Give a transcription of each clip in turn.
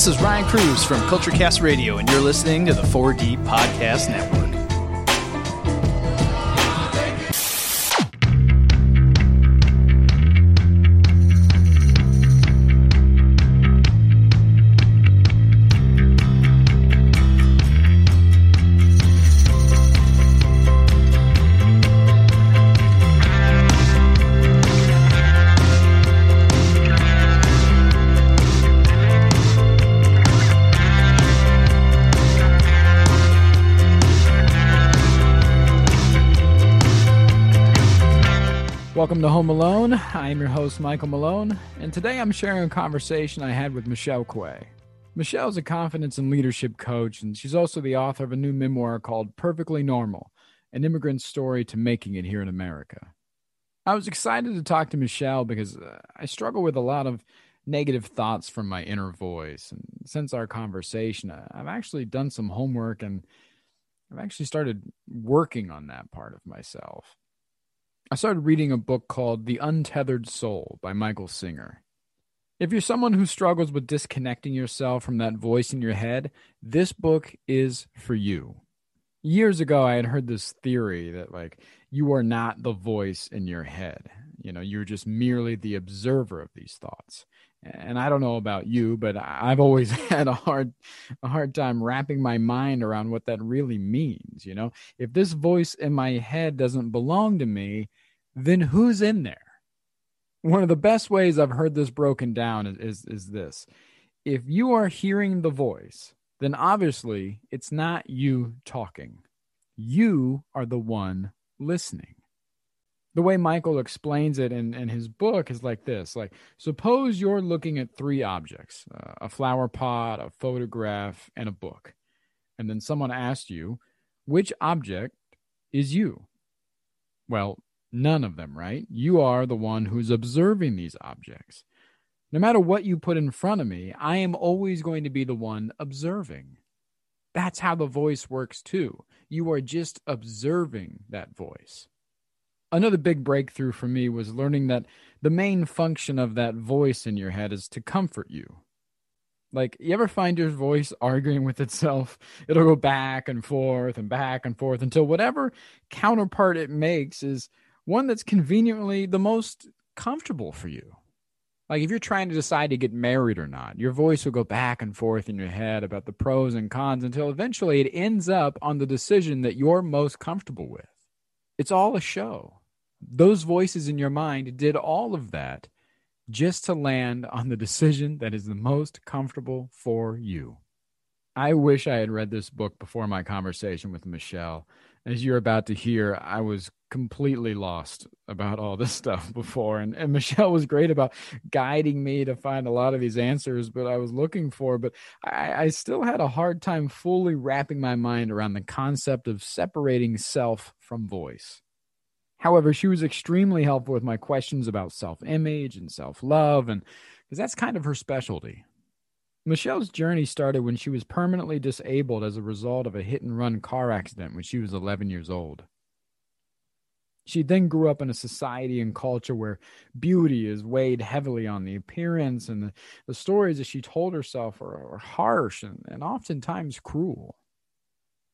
This is Ryan Cruz from CultureCast Radio, and you're listening to the 4D Podcast Network. Welcome to Home Alone. I am your host, Michael Malone, and today I'm sharing a conversation I had with Michelle Kuei. Michelle is a confidence and leadership coach, and she's also the author of a new memoir called Perfectly Normal An Immigrant's Story to Making It Here in America. I was excited to talk to Michelle because uh, I struggle with a lot of negative thoughts from my inner voice. And since our conversation, I've actually done some homework and I've actually started working on that part of myself. I started reading a book called The Untethered Soul by Michael Singer. If you're someone who struggles with disconnecting yourself from that voice in your head, this book is for you. Years ago, I had heard this theory that, like, you are not the voice in your head. You know, you're just merely the observer of these thoughts. And I don't know about you, but I've always had a hard, a hard time wrapping my mind around what that really means. You know, if this voice in my head doesn't belong to me, then who's in there? One of the best ways I've heard this broken down is, is, is this. If you are hearing the voice, then obviously it's not you talking. You are the one listening. The way Michael explains it in, in his book is like this like, suppose you're looking at three objects uh, a flower pot, a photograph, and a book. And then someone asks you, which object is you? Well, None of them, right? You are the one who's observing these objects. No matter what you put in front of me, I am always going to be the one observing. That's how the voice works too. You are just observing that voice. Another big breakthrough for me was learning that the main function of that voice in your head is to comfort you. Like, you ever find your voice arguing with itself? It'll go back and forth and back and forth until whatever counterpart it makes is one that's conveniently the most comfortable for you. Like if you're trying to decide to get married or not, your voice will go back and forth in your head about the pros and cons until eventually it ends up on the decision that you're most comfortable with. It's all a show. Those voices in your mind did all of that just to land on the decision that is the most comfortable for you. I wish I had read this book before my conversation with Michelle as you're about to hear, I was completely lost about all this stuff before. And, and Michelle was great about guiding me to find a lot of these answers, but I was looking for. But I, I still had a hard time fully wrapping my mind around the concept of separating self from voice. However, she was extremely helpful with my questions about self image and self love, and because that's kind of her specialty. Michelle's journey started when she was permanently disabled as a result of a hit and run car accident when she was 11 years old. She then grew up in a society and culture where beauty is weighed heavily on the appearance, and the, the stories that she told herself are, are harsh and, and oftentimes cruel.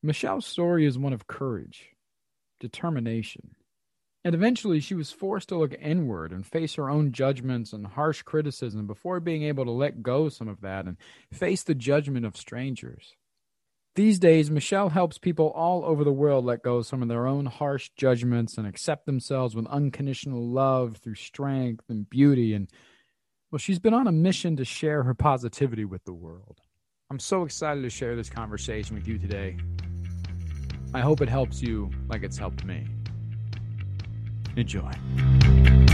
Michelle's story is one of courage, determination, and eventually, she was forced to look inward and face her own judgments and harsh criticism before being able to let go some of that and face the judgment of strangers. These days, Michelle helps people all over the world let go some of their own harsh judgments and accept themselves with unconditional love through strength and beauty. And, well, she's been on a mission to share her positivity with the world. I'm so excited to share this conversation with you today. I hope it helps you like it's helped me. Enjoy.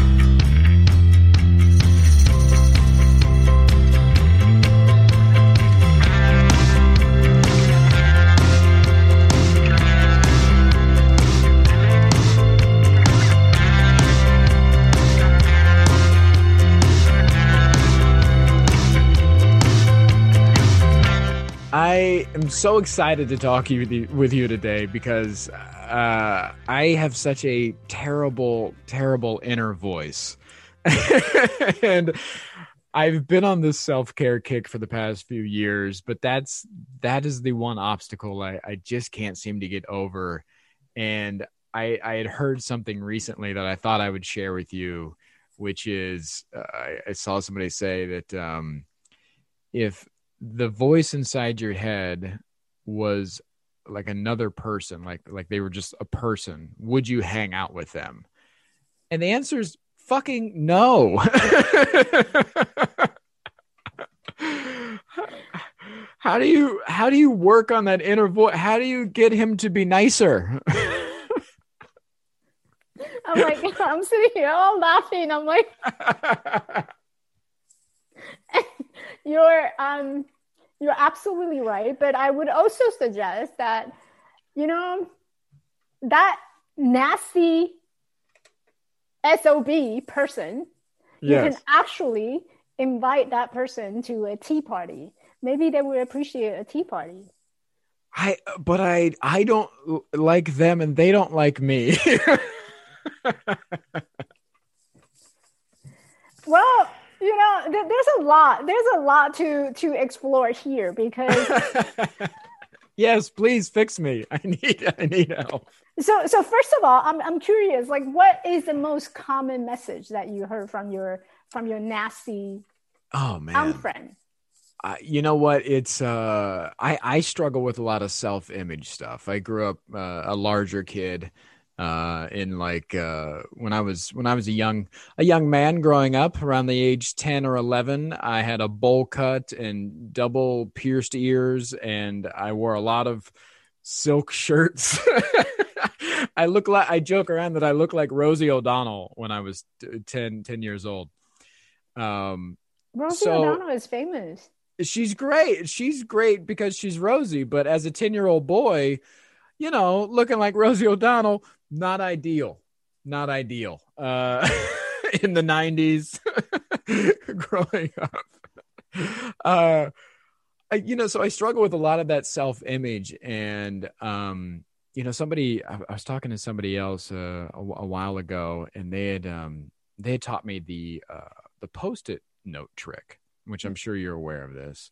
I am so excited to talk with you today because uh, I have such a terrible, terrible inner voice. and I've been on this self care kick for the past few years, but that's that is the one obstacle I, I just can't seem to get over. And I, I had heard something recently that I thought I would share with you, which is uh, I, I, saw somebody say that um, if the voice inside your head was like another person, like like they were just a person, would you hang out with them? And the answer is fucking no. how do you how do you work on that inner voice? How do you get him to be nicer? I'm like, I'm sitting here all laughing. I'm like, you're um, you're absolutely right. But I would also suggest that, you know, that nasty sob person, yes. you can actually invite that person to a tea party. Maybe they would appreciate a tea party. I, but I, I don't like them, and they don't like me. well, you know, th- there's a lot. There's a lot to to explore here because. yes, please fix me. I need I need help. So so first of all, I'm I'm curious. Like, what is the most common message that you heard from your from your nasty oh man friend? Uh, you know what? It's uh, I I struggle with a lot of self image stuff. I grew up uh, a larger kid uh, in like uh, when I was when I was a young a young man growing up around the age 10 or 11 I had a bowl cut and double pierced ears and I wore a lot of silk shirts. I look like I joke around that I look like Rosie O'Donnell when I was 10 10 years old. Um Rosie so, O'Donnell is famous. She's great. She's great because she's Rosie but as a 10 year old boy you know, looking like Rosie O'Donnell, not ideal. Not ideal. Uh, in the 90s, growing up. Uh, I, you know, so I struggle with a lot of that self image. And, um, you know, somebody, I, I was talking to somebody else uh, a, a, while ago, and they had, um, they had taught me the, uh, the post it note trick, which I'm sure you're aware of this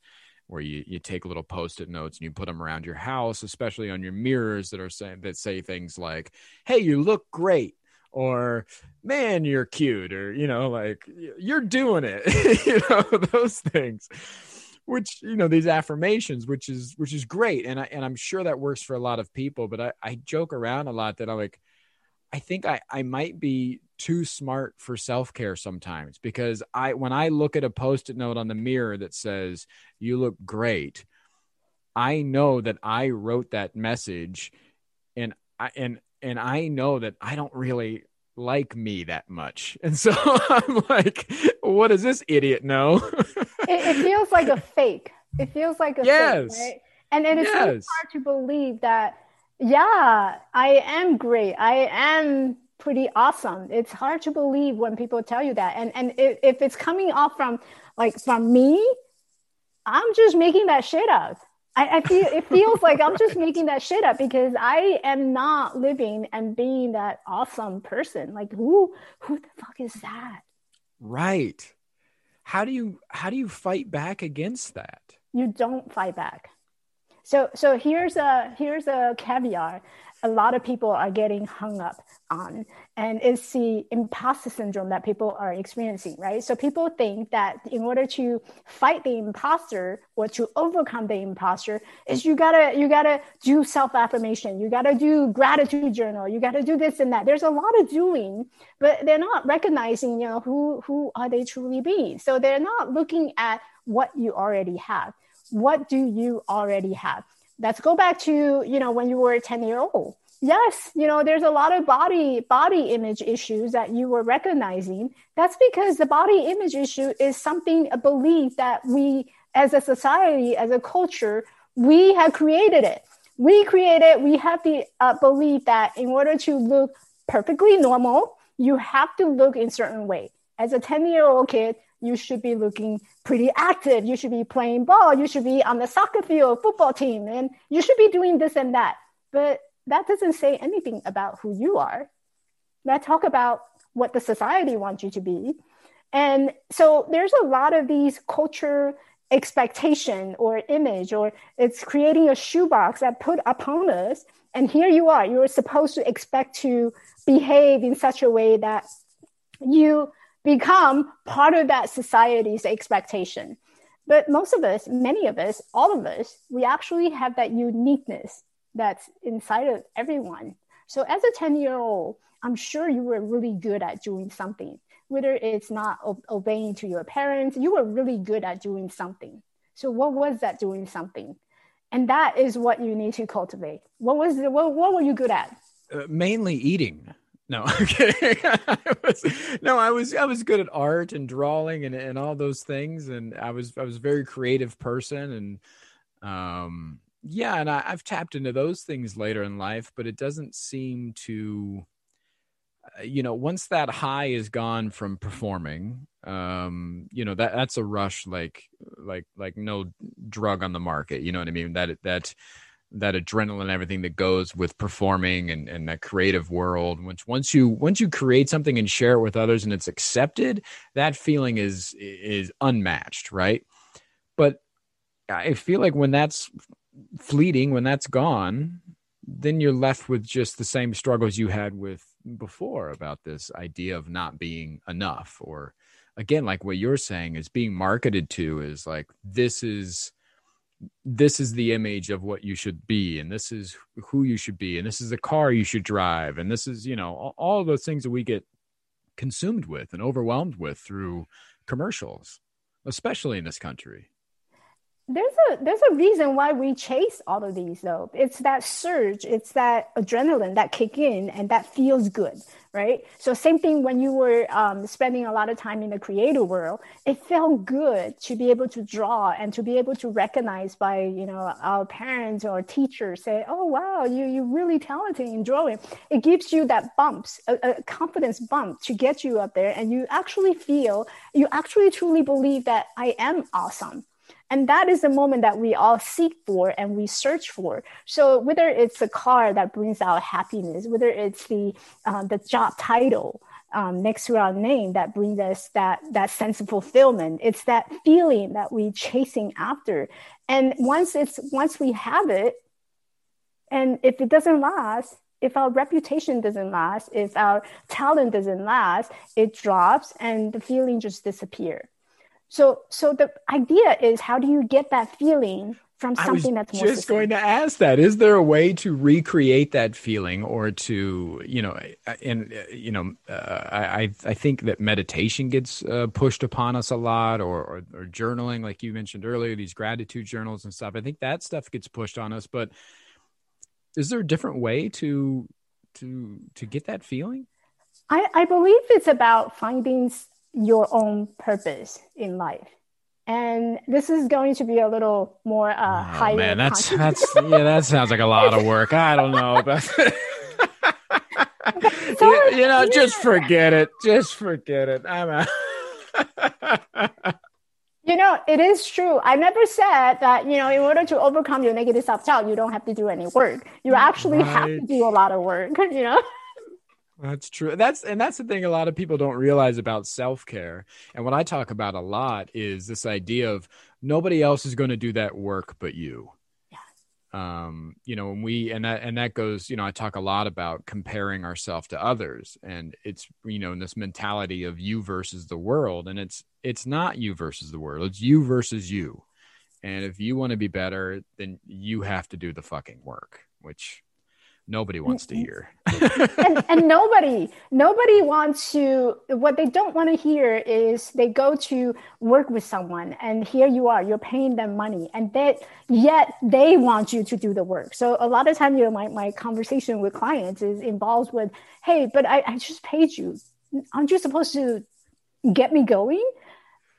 where you, you take little post-it notes and you put them around your house, especially on your mirrors that are saying that say things like, "Hey, you look great," or "Man, you're cute," or you know, like "You're doing it," you know, those things. Which you know these affirmations, which is which is great, and I and I'm sure that works for a lot of people. But I I joke around a lot that I'm like, I think I I might be too smart for self-care sometimes because I when I look at a post-it note on the mirror that says you look great, I know that I wrote that message and I and and I know that I don't really like me that much. And so I'm like, what does this idiot know? it, it, feels like a fake. It feels like a yes. fake, right? And, and it's yes. so hard to believe that, yeah, I am great. I am pretty awesome. It's hard to believe when people tell you that. And and if, if it's coming off from like from me, I'm just making that shit up. I, I feel it feels like I'm just making that shit up because I am not living and being that awesome person. Like who who the fuck is that? Right. How do you how do you fight back against that? You don't fight back. So so here's a here's a caveat a lot of people are getting hung up on and it's the imposter syndrome that people are experiencing right? So people think that in order to fight the imposter or to overcome the imposter is you gotta you gotta do self-affirmation you gotta do gratitude journal you gotta do this and that. There's a lot of doing but they're not recognizing you know who who are they truly being. So they're not looking at what you already have what do you already have? Let's go back to you know when you were a 10 year old. Yes you know there's a lot of body body image issues that you were recognizing. That's because the body image issue is something a belief that we as a society as a culture we have created it. We created we have the uh, belief that in order to look perfectly normal you have to look in certain way. As a 10 year old kid you should be looking pretty active. You should be playing ball. You should be on the soccer field, football team, and you should be doing this and that. But that doesn't say anything about who you are. That talk about what the society wants you to be. And so there's a lot of these culture expectation or image, or it's creating a shoebox that put upon us. And here you are, you're supposed to expect to behave in such a way that you become part of that society's expectation. But most of us, many of us, all of us, we actually have that uniqueness that's inside of everyone. So as a 10 year old, I'm sure you were really good at doing something whether it's not obeying to your parents, you were really good at doing something. So what was that doing something? And that is what you need to cultivate. What was the, what, what were you good at? Uh, mainly eating. No. I was, no, I was I was good at art and drawing and, and all those things, and I was I was a very creative person, and um, yeah, and I, I've tapped into those things later in life, but it doesn't seem to uh, you know once that high is gone from performing um you know that that's a rush like like like no drug on the market you know what i mean that that that adrenaline everything that goes with performing and, and that creative world once once you once you create something and share it with others and it's accepted that feeling is is unmatched right? But i feel like when that's fleeting when that's gone then you're left with just the same struggles you had with before about this idea of not being enough or again like what you're saying is being marketed to is like this is this is the image of what you should be and this is who you should be and this is the car you should drive and this is you know all, those things that we get consumed with and overwhelmed with through commercials especially in this country there's a there's a reason why we chase all of these though. It's that surge it's that adrenaline that kick in and that feels good right? So same thing when you were um, spending a lot of time in the creative world it felt good to be able to draw and to be able to recognize by you know our parents or teachers say oh wow you you're really talented in drawing. It gives you that bumps a, a confidence bump to get you up there and you actually feel you actually truly believe that i am awesome and that is the moment that we all seek for and we search for. So whether it's a car that brings out happiness, whether it's the uh, the job title um, next to our name that brings us that that sense of fulfillment, it's that feeling that we're chasing after. And once it's once we have it, and if it doesn't last, if our reputation doesn't last, if our talent doesn't last, it drops and the feeling just disappears. So, so the idea is how do you get that feeling from something that's more just going to ask that. Is there a way to recreate that feeling or to you know and you know uh, i i think that meditation gets uh, pushed upon us a lot or, or, or journaling like you mentioned earlier these gratitude journals and stuff. I think that stuff gets pushed on us but is there a different way to to to get that feeling? I i believe it's about finding your own purpose in life. And this is going to be a little more uh oh, higher man that's that's yeah that sounds like a lot of work. I don't know but so, you, you, know yeah. just forget it. Just forget it. I'm out. You know it is true. I never said that you know in order to overcome your negative self-doubt you don't have to do any work. You actually right. have to do a lot of work you know that's true. That's and that's the thing a lot of people don't realize about self-care. And what I talk about a lot is this idea of nobody else is going to do that work but you. Yeah. Um, you know, when we and that and that goes, you know, I talk a lot about comparing ourselves to others and it's you know, in this mentality of you versus the world and it's it's not you versus the world. It's you versus you. And if you want to be better, then you have to do the fucking work, which nobody wants to hear. and, and, nobody nobody wants to what they don't want to hear is they go to work with someone and here you are you're paying them money and that yet they want you to do the work. So a lot of time you know my, my conversation with clients is involved with hey but I, I just paid you. Aren't you supposed to get me going?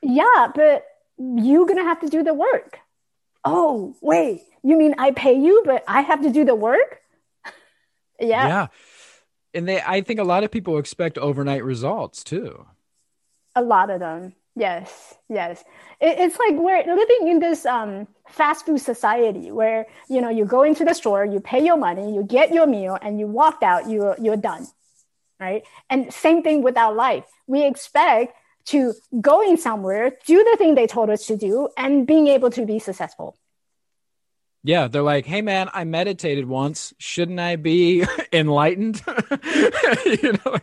Yeah but you're gonna have to do the work. Oh wait you mean i pay you but i have to do the work yeah. Yeah. And they I think a lot of people expect overnight results too. A lot of them. Yes, yes. It, it's like we're living in this um, fast food society where you know you go into the store, you pay your money, you get your meal, and you walk out. You're you're done, right? And same thing with our life. We expect to going somewhere, do the thing they told us to do, and being able to be successful. Yeah, they're like, "Hey, man, I meditated once. Shouldn't I be enlightened?" you know,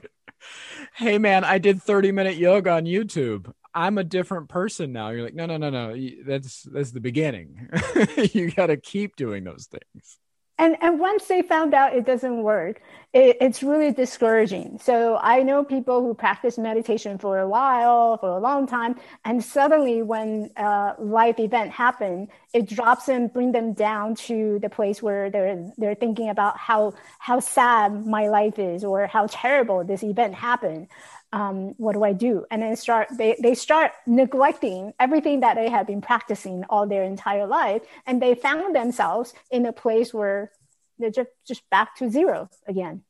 hey, man, I did thirty minute yoga on YouTube. I'm a different person now. You're like, no, no, no, no. That's that's the beginning. you got to keep doing those things and and once they found out it doesn't work it, it's really discouraging. So i know people who practice meditation for a while for a long time and suddenly when a life event happen it drops them bring them down to the place where they're they're thinking about how how sad my life is or how terrible this event happened um, what do I do? And then start they, they start neglecting everything that they have been practicing all their entire life, and they found themselves in a place where they're just just back to zero again.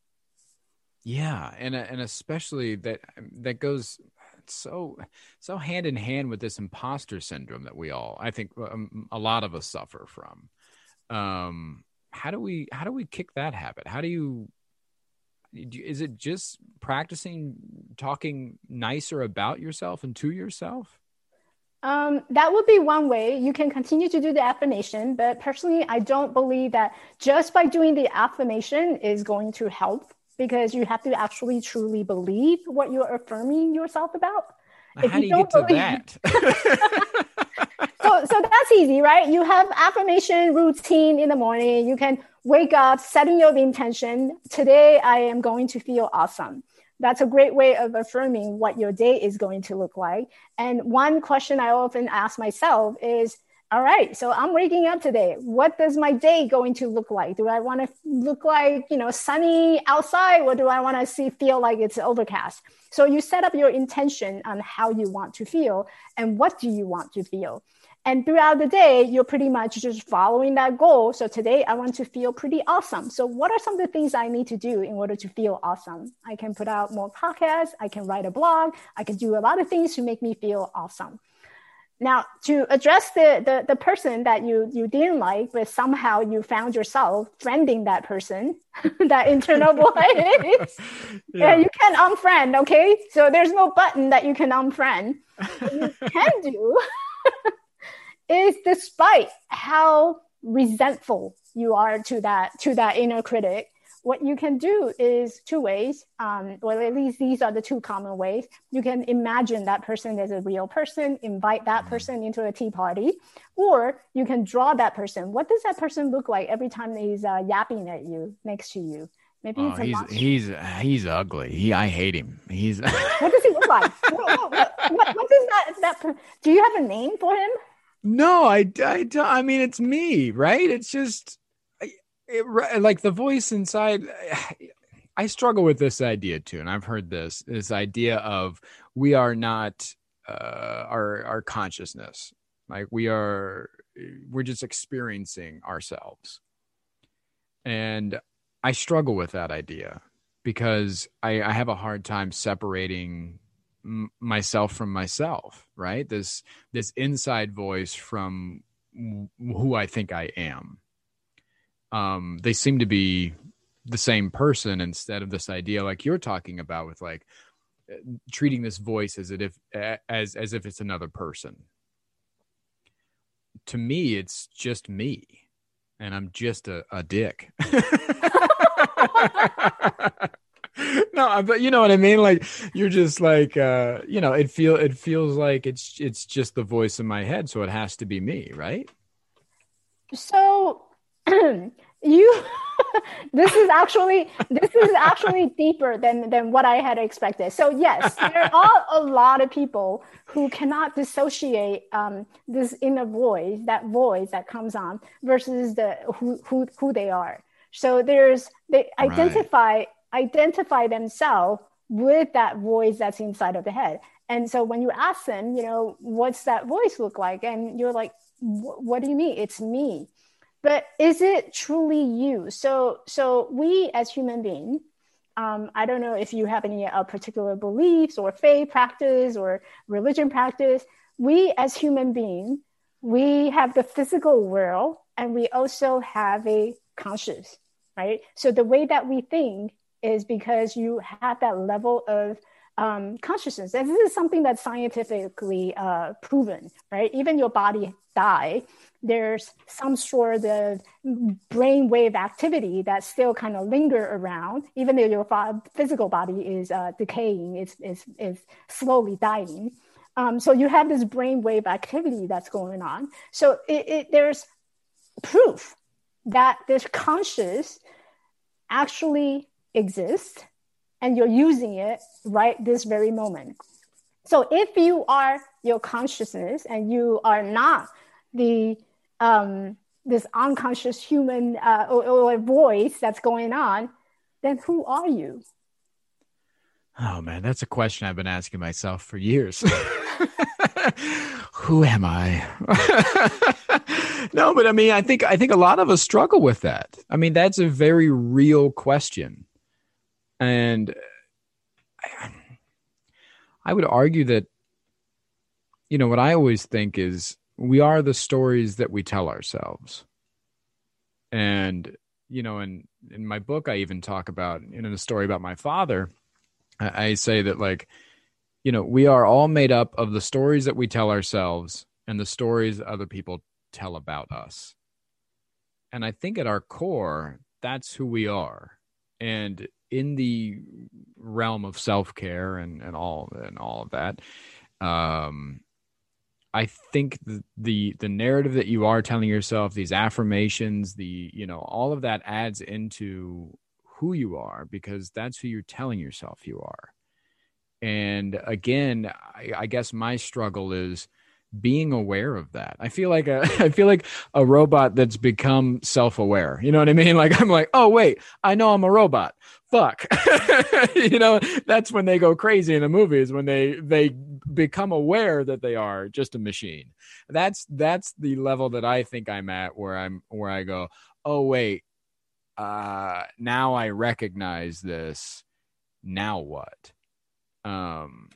Yeah, and and especially that that goes so so hand in hand with this imposter syndrome that we all I think um, a lot of us suffer from. Um, how do we how do we kick that habit? How do you is it just practicing talking nicer about yourself and to yourself? Um, that would be one way. You can continue to do the affirmation, but personally, I don't believe that just by doing the affirmation is going to help because you have to actually truly believe what you're affirming yourself about. How if you, do you don't get to believe, that? so, so that's easy, right? You have affirmation routine in the morning. You can wake up, setting your intention. Today, I am going to feel awesome. That's a great way of affirming what your day is going to look like. And one question I often ask myself is, all right, so I'm waking up today. What does my day going to look like? Do I want to look like, you know, sunny outside or do I want to see feel like it's overcast? So you set up your intention on how you want to feel and what do you want to feel? And throughout the day, you're pretty much just following that goal. So today I want to feel pretty awesome. So what are some of the things I need to do in order to feel awesome? I can put out more podcasts. I can write a blog. I can do a lot of things to make me feel awesome. Now, to address the, the, the person that you, you didn't like, but somehow you found yourself friending that person, that internal voice, yeah. you can unfriend, okay? So there's no button that you can unfriend. You can do is despite how resentful you are to that to that inner critic what you can do is two ways um, or at least these are the two common ways. You can imagine that person as a real person invite that mm-hmm. person into a tea party or you can draw that person. What does that person look like every time he's uh, yapping at you next to you? Maybe oh, he's he's he's ugly. He i hate him. He's what does he look like? What, what, what, what does that that do you have a name for him no, I, I, don't. I mean, it's me, right? It's just it, like the voice inside. I struggle with this idea too, and I've heard this this idea of we are not uh, our our consciousness, like we are we're just experiencing ourselves, and I struggle with that idea because I, I have a hard time separating m- myself from myself right? This this inside voice from w- who i think i am. Um they seem to be the same person instead of this idea like you're talking about with like uh, treating this voice as if as as if it's another person. To me it's just me and i'm just a, a dick no, but you know what I mean. Like you're just like, uh, you know, it feel it feels like it's it's just the voice in my head, so it has to be me, right? So you, this is actually this is actually deeper than than what I had expected. So yes, there are a lot of people who cannot dissociate um, this inner voice, that voice that comes on, versus the who who who they are. So there's they identify right identify themselves with that voice that's inside of the head. And so when you ask them, you know, what's that voice look like? And you're like, what do you mean? It's me. But is it truly you? So, so we as human beings, um, I don't know if you have any uh, particular beliefs or faith practice or religion practice. We as human beings, we have the physical world and we also have a conscious, right? So the way that we think is because you have that level of um, consciousness. And this is something that's scientifically uh, proven, right? Even your body die, there's some sort of brainwave activity that still kind of linger around, even though your physical body is uh, decaying, it's, it's, it's slowly dying. Um, so you have this brainwave activity that's going on. So it, it, there's proof that this conscious actually exists and you're using it right this very moment. So if you are your consciousness and you are not the um, this unconscious human uh, or, or voice that's going on, then who are you? Oh man, that's a question I've been asking myself for years. Who am I? no, but I mean, I think I think a lot of us struggle with that. I mean, that's a very real question. And I, I would argue that you know, what I always think is we are the stories that we tell ourselves. And you know, in in my book I even talk about in a story about my father, I say that like you know, we are all made up of the stories that we tell ourselves and the stories other people tell about us. And I think at our core, that's who we are. And in the realm of self-care and, and all and all of that, um, I think the, the the narrative that you are telling yourself, these affirmations, the you know, all of that adds into who you are because that's who you're telling yourself you are. And again, I, I guess my struggle is being aware of that. I feel like a I feel like a robot that's become self-aware. You know what I mean? Like I'm like, "Oh wait, I know I'm a robot." Fuck. you know, that's when they go crazy in the movies when they they become aware that they are just a machine. That's that's the level that I think I'm at where I'm where I go, "Oh wait, uh now I recognize this. Now what?" Um,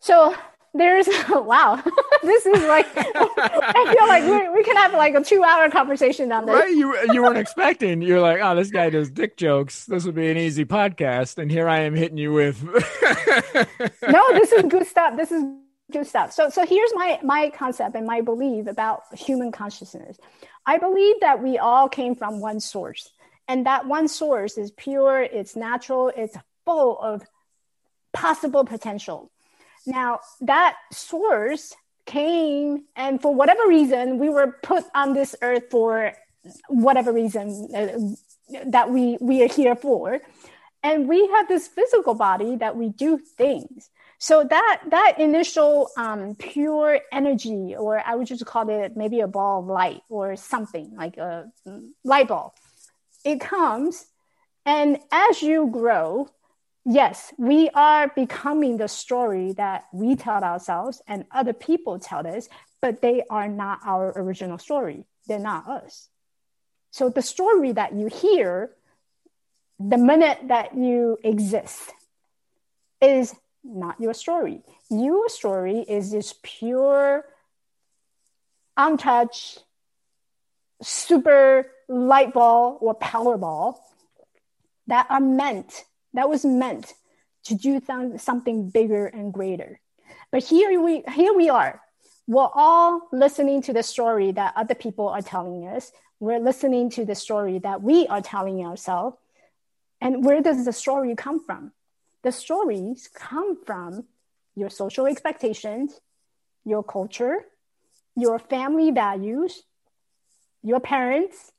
so there's wow, this is like I feel like we, we can have like a two hour conversation on this. Right? You you weren't expecting. You're like, oh, this guy does dick jokes. This would be an easy podcast, and here I am hitting you with. no, this is good stuff. This is good stuff. So so here's my my concept and my belief about human consciousness. I believe that we all came from one source, and that one source is pure. It's natural. It's full of possible potential. Now, that source came, and for whatever reason, we were put on this earth for whatever reason uh, that we, we are here for. And we have this physical body that we do things. So that that initial um, pure energy, or I would just call it maybe a ball of light or something like a light bulb, it comes, and as you grow, yes, we are becoming the story that we tell ourselves and other people tell us, but they are not our original story. They're not us. So the story that you hear the minute that you exist is not your story. Your story is this pure, untouched, super light ball or power ball that are meant that was meant to do th- something bigger and greater. But here we here we are. We're all listening to the story that other people are telling us. We're listening to the story that we are telling ourselves. And where does the story come from? The stories come from your social expectations, your culture, your family values, your parents,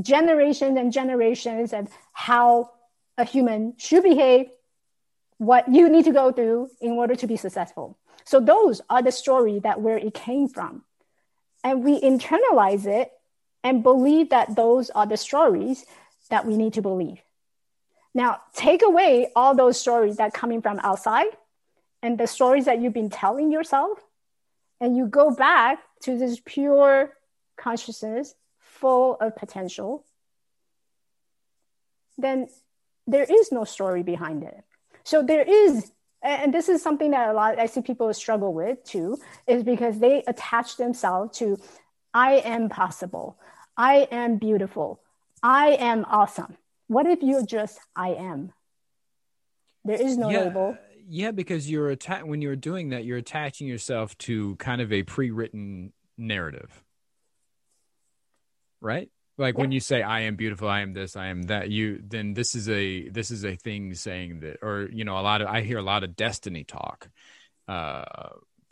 generations and generations of how a human should behave, what you need to go through in order to be successful. So those are the story that where it came from. And we internalize it and believe that those are the stories that we need to believe. Now, take away all those stories that coming from outside and the stories that you've been telling yourself, and you go back to this pure consciousness full of potential, then there is no story behind it. So there is, and this is something that a lot I see people struggle with too, is because they attach themselves to I am possible, I am beautiful, I am awesome. What if you're just I am? There is no yeah, label. Yeah, because you're atta- when you're doing that, you're attaching yourself to kind of a pre-written narrative, right? Like yeah. when you say "I am beautiful," "I am this," "I am that," you then this is a this is a thing saying that, or you know, a lot of I hear a lot of destiny talk. Uh,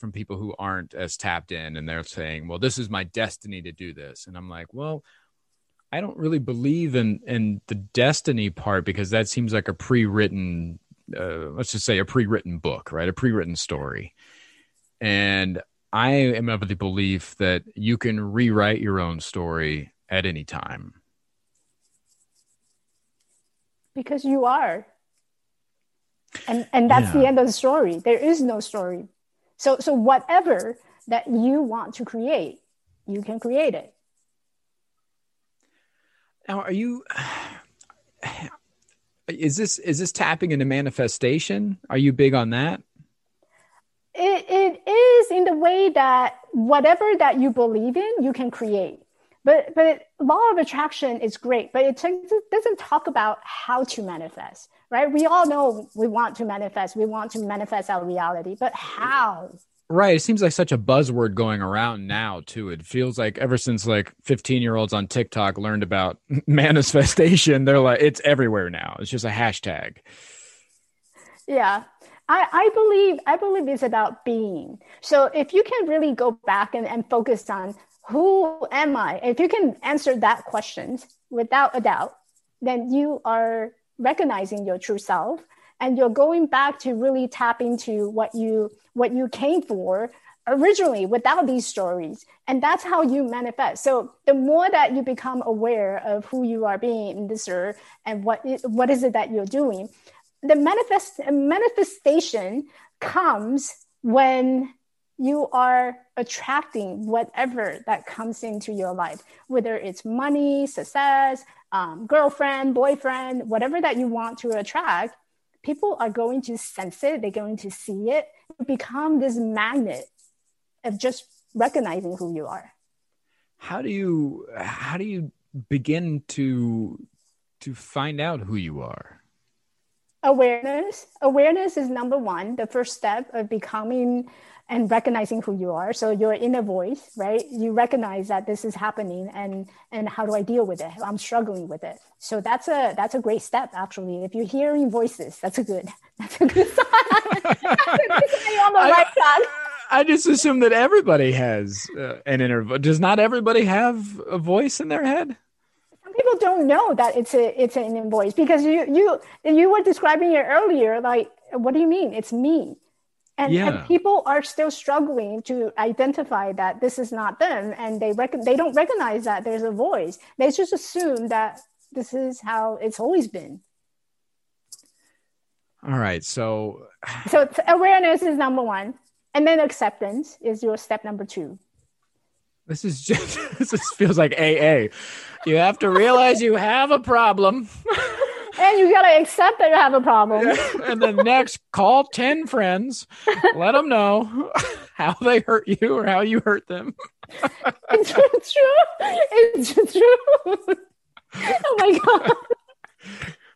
from people who aren't as tapped in and they're saying well this is my destiny to do this and i'm like well i don't really believe in in the destiny part because that seems like a pre-written uh, let's just say a pre-written book right a pre-written story and i am of the belief that you can rewrite your own story at any time because you are and and that's yeah. the end of the story there is no story so, so whatever that you want to create, you can create it. Now, are you? Is this is this tapping into manifestation? Are you big on that? It, it is in the way that whatever that you believe in, you can create. But but law of attraction is great, but it doesn't talk about how to manifest right? We all know we want to manifest, we want to manifest our reality, but how? Right. It seems like such a buzzword going around now, too. It feels like ever since like 15 year olds on TikTok learned about manifestation, they're like, it's everywhere now. It's just a hashtag. Yeah. I, I believe I believe it's about being. So if you can really go back and, and focus on who am I, if you can answer that question without a doubt, then you are recognizing your true self and you're going back to really tap into what you what you came for originally without these stories. And that's how you manifest. So the more that you become aware of who you are being in this earth and what is, what is it that you're doing the manifest manifestation comes when you are attracting whatever that comes into your life whether it's money success um, girlfriend, boyfriend, whatever that you want to attract, people are going to sense it. They're going to see it. You become this magnet of just recognizing who you are. How do you how do you begin to to find out who you are? Awareness. Awareness is number one, the first step of becoming and recognizing who you are. So your inner voice, right? You recognize that this is happening and and how do I deal with it? I'm struggling with it. So that's a that's a great step actually. If you're hearing voices, that's a good that's a good sign. that's a good sign on the I, right track. I just assume that everybody has uh, an inner voice. Does not everybody have a voice in their head? Some people don't know that it's a it's an inner voice because you you you were describing it earlier. Like, what do you mean? It's me and, yeah. and, people are still struggling to identify that this is not them and they rec- they don't recognize that there's a voice. They just assume that this is how it's always been. All right so so awareness is number one and then acceptance is your step number two. This is just this feels like aa you have to realize you have a problem and you gotta accept that you have a problem. And then next, call ten friends, let them know how they hurt you or how you hurt them. it's true. It's true. oh my god.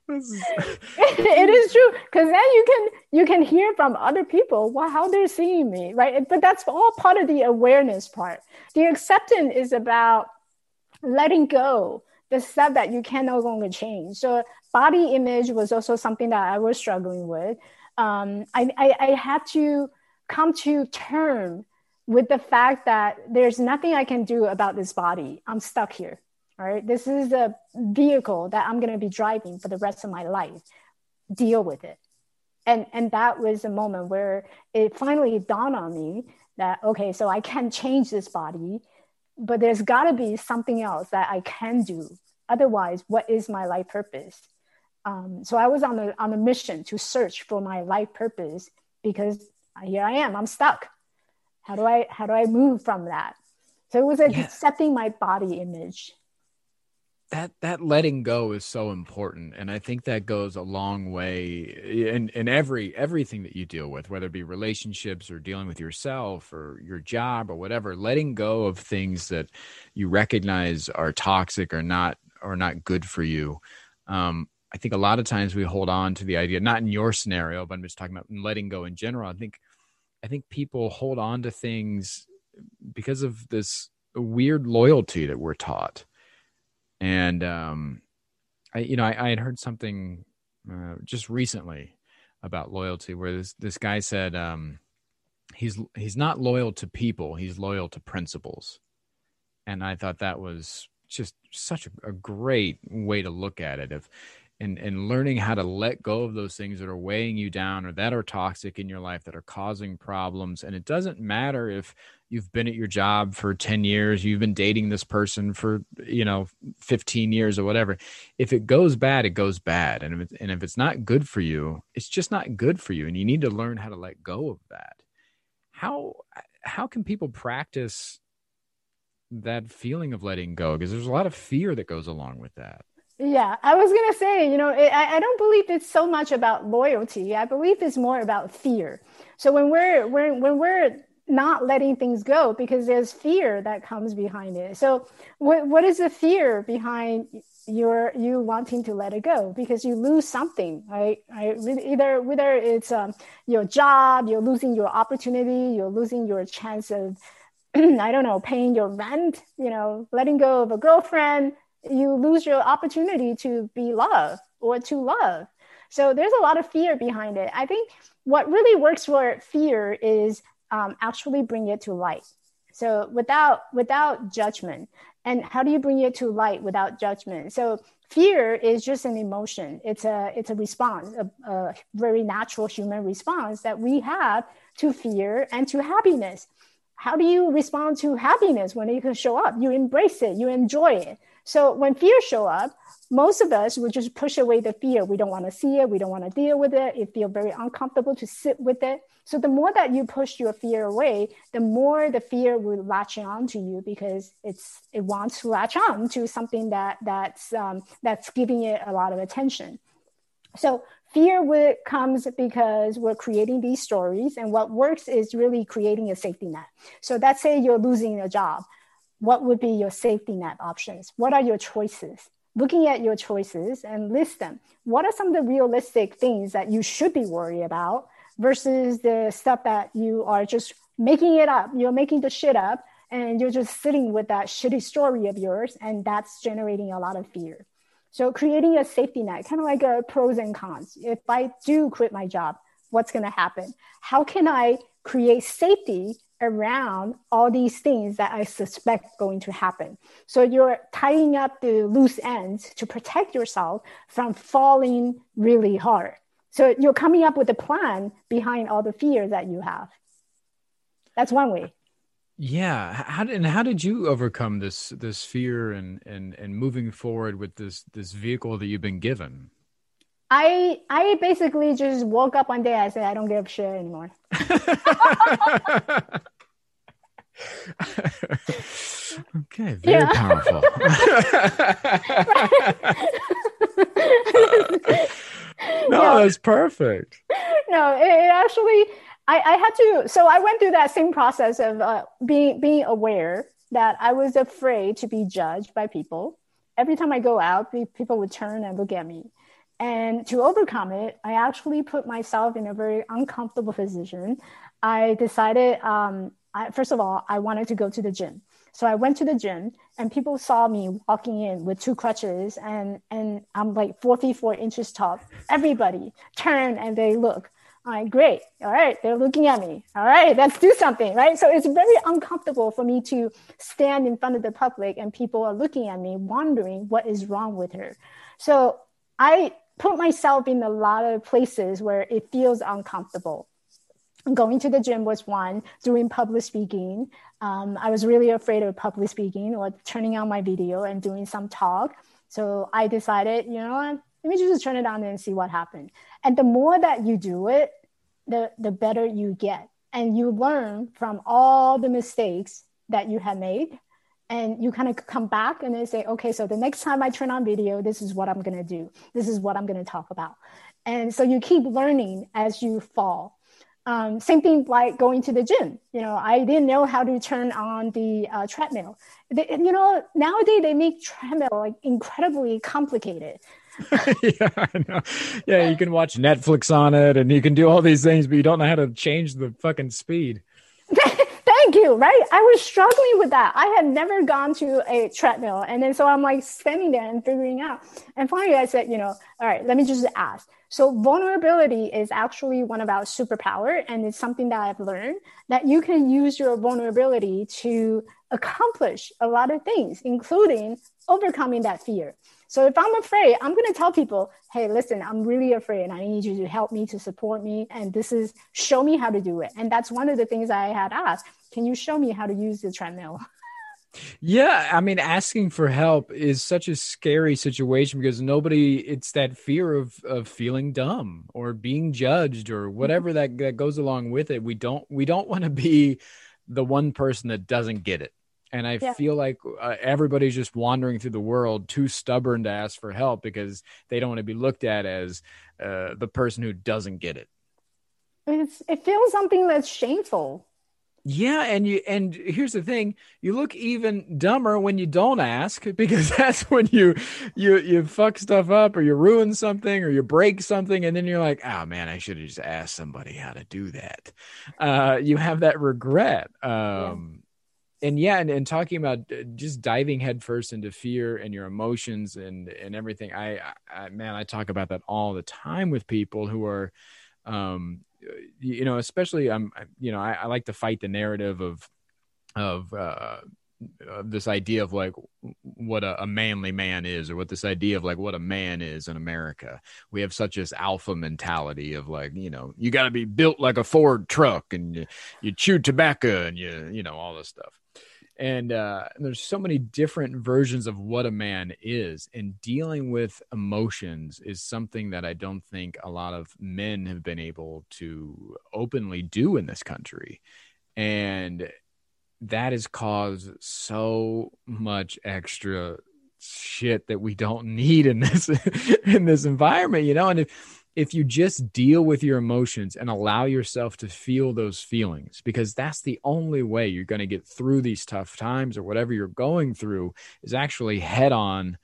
Is... it is true because then you can you can hear from other people how they're seeing me right but that's all part of the awareness part the acceptance is about letting go the stuff that you can no longer change. So body image was also something that I was struggling with. Um, I, I, I had to come to term with the fact that there's nothing I can do about this body. I'm stuck here. Right. This is a vehicle that I'm going to be driving for the rest of my life. Deal with it. And, and that was a moment where it finally dawned on me that, okay, so I can change this body but there's got to be something else that I can do. Otherwise, what is my life purpose? Um, so I was on a, on a mission to search for my life purpose because here I am, I'm stuck. How do I, how do I move from that? So it was like yeah. accepting my body image that that letting go is so important and i think that goes a long way in in every everything that you deal with whether it be relationships or dealing with yourself or your job or whatever letting go of things that you recognize are toxic or not or not good for you um, I think a lot of times we hold on to the idea, not in your scenario, but I'm just talking about letting go in general. I think, I think people hold on to things because of this weird loyalty that we're taught. And, um, I, you know, I, I had heard something uh, just recently about loyalty where this, this guy said, um, he's, he's not loyal to people. He's loyal to principles. And I thought that was just such a, a great way to look at it. If, and and learning how to let go of those things that are weighing you down or that are toxic in your life that are causing problems and it doesn't matter if you've been at your job for 10 years you've been dating this person for you know 15 years or whatever. If it goes bad it goes bad. And if, and if it's not good for you it's just not good for you. And you need to learn how to let go of that. How how can people practice that feeling of letting go? Because there's a lot of fear that goes along with that. Yeah, I was gonna say, you know, it, I, I don't believe it's so much about loyalty. I believe it's more about fear. So when we're when when we're not letting things go because there's fear that comes behind it. So what what is the fear behind your you wanting to let it go because you lose something, right? Either whether it's um, your job, you're losing your opportunity, you're losing your chance of I don't know, paying your rent, you know, letting go of a girlfriend, you lose your opportunity to be loved or to love. So there's a lot of fear behind it. I think what really works for fear is um, actually bring it to light. So without without judgment, and how do you bring it to light without judgment? So fear is just an emotion. It's a it's a response, a, a very natural human response that we have to fear and to happiness. How do you respond to happiness when it can show up? You embrace it, you enjoy it. So when fear show up, most of us will just push away the fear. We don't want to see it. We don't want to deal with it. It feels very uncomfortable to sit with it. So the more that you push your fear away, the more the fear will latch on to you because it's it wants to latch on to something that that's um, that's giving it a lot of attention. So fear comes because we're creating these stories, and what works is really creating a safety net. So let's say you're losing a job what would be your safety net options? What are your choices? Looking at your choices and list them. What are some of the realistic things that you should be worried about versus the stuff that you are just making it up? You're making the shit up and you're just sitting with that shitty story of yours, and that's generating a lot of fear. So, creating a safety net, kind of like a pros and cons. If I do quit my job, what's going to happen? How can I create safety around all these things that I suspect going to happen. So you're tying up the loose ends to protect yourself from falling really hard. So you're coming up with a plan behind all the fear that you have. That's one way. Yeah. How and how did you overcome this this fear and and and moving forward with this this vehicle that you've been given? I I basically just woke up one day. I said I don't give a shit anymore. okay, very yeah. powerful. no, yeah. that's perfect. No, it, it actually. I, I had to. So I went through that same process of uh, being being aware that I was afraid to be judged by people. Every time I go out, people would turn and look at me and to overcome it, I actually put myself in a very uncomfortable position. I decided, um, I, first of all, I wanted to go to the gym. So I went to the gym and people saw me walking in with two crutches and, and I'm like four feet, four inches tall. Everybody turn and they look. All right, great. All right, they're looking at me. All right, let's do something, right? So it's very uncomfortable for me to stand in front of the public and people are looking at me, wondering what is wrong with her. So I put myself in a lot of places where it feels uncomfortable. Going to the gym was one, doing public speaking. Um, I was really afraid of public speaking or turning on my video and doing some talk. So I decided, you know what, let me just turn it on and see what happens. And the more that you do it, the, the better you get. And you learn from all the mistakes that you have made and you kind of come back and then say okay so the next time i turn on video this is what i'm going to do. This is what i'm going to talk about. And so you keep learning as you fall. Um, same thing like going to the gym. You know i didn't know how to turn on the uh, treadmill. They, you know nowadays they make treadmill like incredibly complicated. Yeah, I know. Yeah, you can watch Netflix on it and you can do all these things, but you don't know how to change the fucking speed. Thank you. Right. I was struggling with that. I had never gone to a treadmill. And then so I'm like standing there and figuring out. And finally I said, you know, all right, let me just ask. So vulnerability is actually one of our superpower. And it's something that I've learned that you can use your vulnerability to accomplish a lot of things, including overcoming that fear. So if I'm afraid, I'm going to tell people, hey, listen, I'm really afraid and I need you to help me to support me. And this is show me how to do it. And that's one of the things I had asked. Can you show me how to use the treadmill? Yeah, I mean, asking for help is such a scary situation because nobody. It's that fear of of feeling dumb or being judged or mm-hmm. whatever that that goes along with it. We don't we don't want to be the one person that doesn't get it. And I yeah. feel like uh, everybody's just wandering through the world too stubborn to ask for help because they don't want to be looked at as uh, the person who doesn't get it. It's, it feels something that's shameful. Yeah, and you and here's the thing: you look even dumber when you don't ask because that's when you you you fuck stuff up or you ruin something or you break something, and then you're like, oh man, I should have just asked somebody how to do that. Uh, you have that regret. Um, and yeah and, and talking about uh, just diving headfirst into fear and your emotions and and everything I, I man i talk about that all the time with people who are um you know especially i'm you know I, I like to fight the narrative of of uh of this idea of like what a, a, manly man is or what this idea of like what a man is in america. We have such this alpha mentality of like you know you got to be built like a ford truck and you, you chew tobacco and you you know all this stuff. And, uh, and there's so many different versions of what a man is and dealing with emotions is something that i don't think a lot of men have been able to openly do in this country. And that has caused so much extra shit that we don't need in this in this environment you know? And if if you just deal with your emotions and allow yourself to feel those feelings because that's the only way you're going to get through these tough times or whatever you're going through is actually head on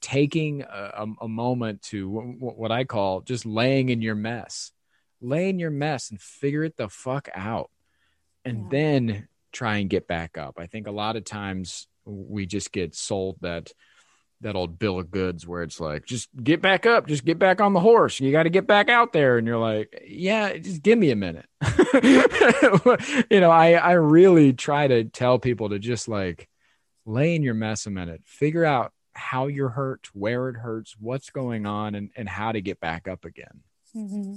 taking a, a moment to what i call just laying in your mess. Lay in your mess and figure it the fuck out. And yeah. then try and get back up. I think a lot of times we just get sold that that old bill of goods where it's like just get back up just get back on the horse. You got to get back out there. And you're like yeah just give me a minute. You know i i really try to tell people to just like lay in your mess a minute. Figure out how you're hurt where it hurts what's going on and, and how to get back up again. Mm-hmm.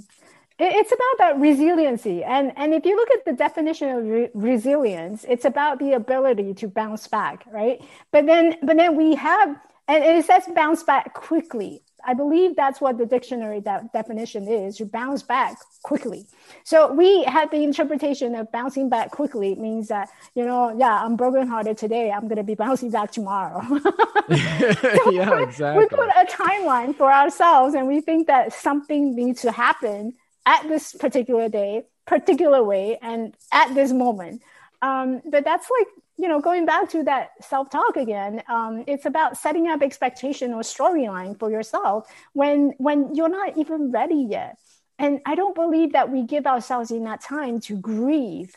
It's about that resiliency and and if you look at the definition of re- resilience it's about the ability to bounce back right but then but then we have and it says bounce back quickly. I believe that's what the dictionary de- definition is to bounce back quickly. So we had the interpretation of bouncing back quickly means that, you know, yeah, I'm brokenhearted today. I'm going to be bouncing back tomorrow. so yeah, exactly. We put a timeline for ourselves and we think that something needs to happen at this particular day, particular way, and at this moment. Um, but that's like you know, going back to that self talk again, um, it's about setting up expectation or storyline for yourself when when you're not even ready yet. And I don't believe that we give ourselves enough time to grieve,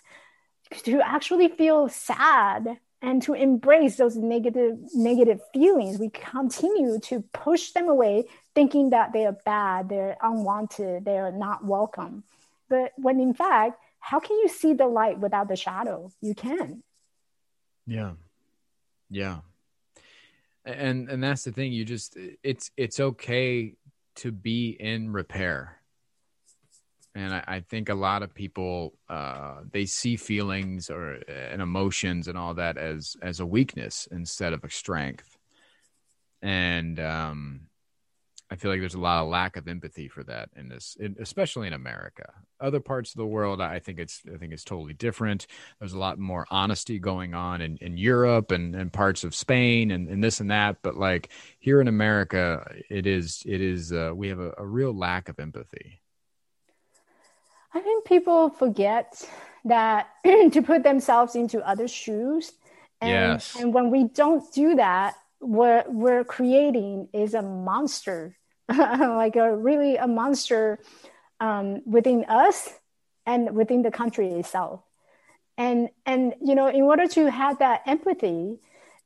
to actually feel sad and to embrace those negative negative feelings. We continue to push them away, thinking that they are bad, they're unwanted, they're not welcome. But when in fact, how can you see the light without the shadow? You can. Yeah. Yeah. And and that's the thing you just it's it's okay to be in repair. And I, I think a lot of people uh, they see feelings or and emotions and all that as as a weakness instead of a strength. And um I feel like there's a lot of lack of empathy for that in this, in, especially in America. Other parts of the world, I think it's, I think it's totally different. There's a lot more honesty going on in, in Europe and, and parts of Spain and, and this and that. But like here in America, it is, it is, uh, we have a, a real lack of empathy. I think people forget that to put themselves into other shoes. And, yes. and when we don't do that, what we're creating is a monster like a really a monster um, within us and within the country itself. And and you know, in order to have that empathy,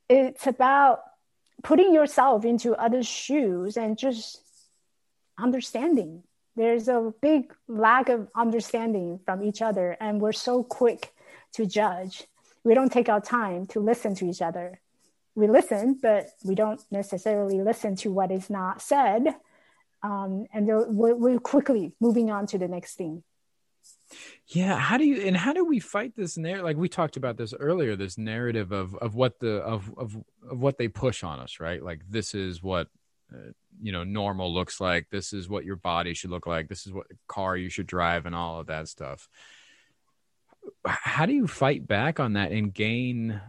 it's about putting yourself into others' shoes and just understanding. There's a big lack of understanding from each other, and we're so quick to judge. We don't take our time to listen to each other. We listen, but we don't necessarily listen to what is not said. Um, and we're, we're quickly moving on to the next thing. Yeah, how do you and how do we fight this narrative? Like we talked about this earlier, this narrative of of what the of of of what they push on us, right? Like this is what uh, you know normal looks like. This is what your body should look like. This is what car you should drive, and all of that stuff. How do you fight back on that and gain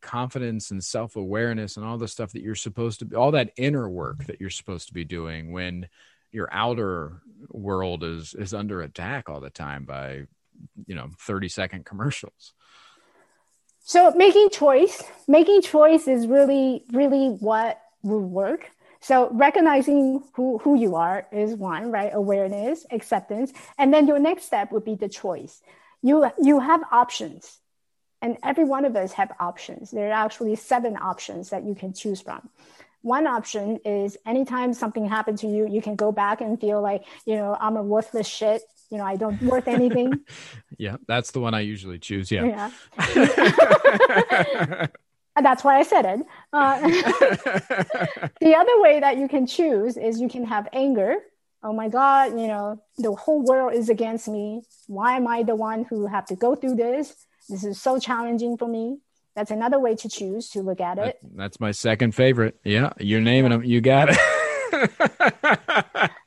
confidence and self awareness and all the stuff that you're supposed to be, all that inner work that you're supposed to be doing when your outer world is is under attack all the time by you know 30 second commercials. So making choice making choice is really really what will work. So recognizing who, who you are is one right? Awareness acceptance. And then your next step would be the choice. You you have options and every one of us have options there are actually seven options that you can choose from one option is anytime something happened to you, you can go back and feel like, you know, I'm a worthless shit. You know, I don't worth anything. yeah, that's the one I usually choose. Yeah. yeah. that's why I said it. Uh, the other way that you can choose is you can have anger. Oh my God, you know, the whole world is against me. Why am I the one who have to go through this? This is so challenging for me. That's another way to choose to look at it. That, that's my second favorite. Yeah, you're naming them. You got it.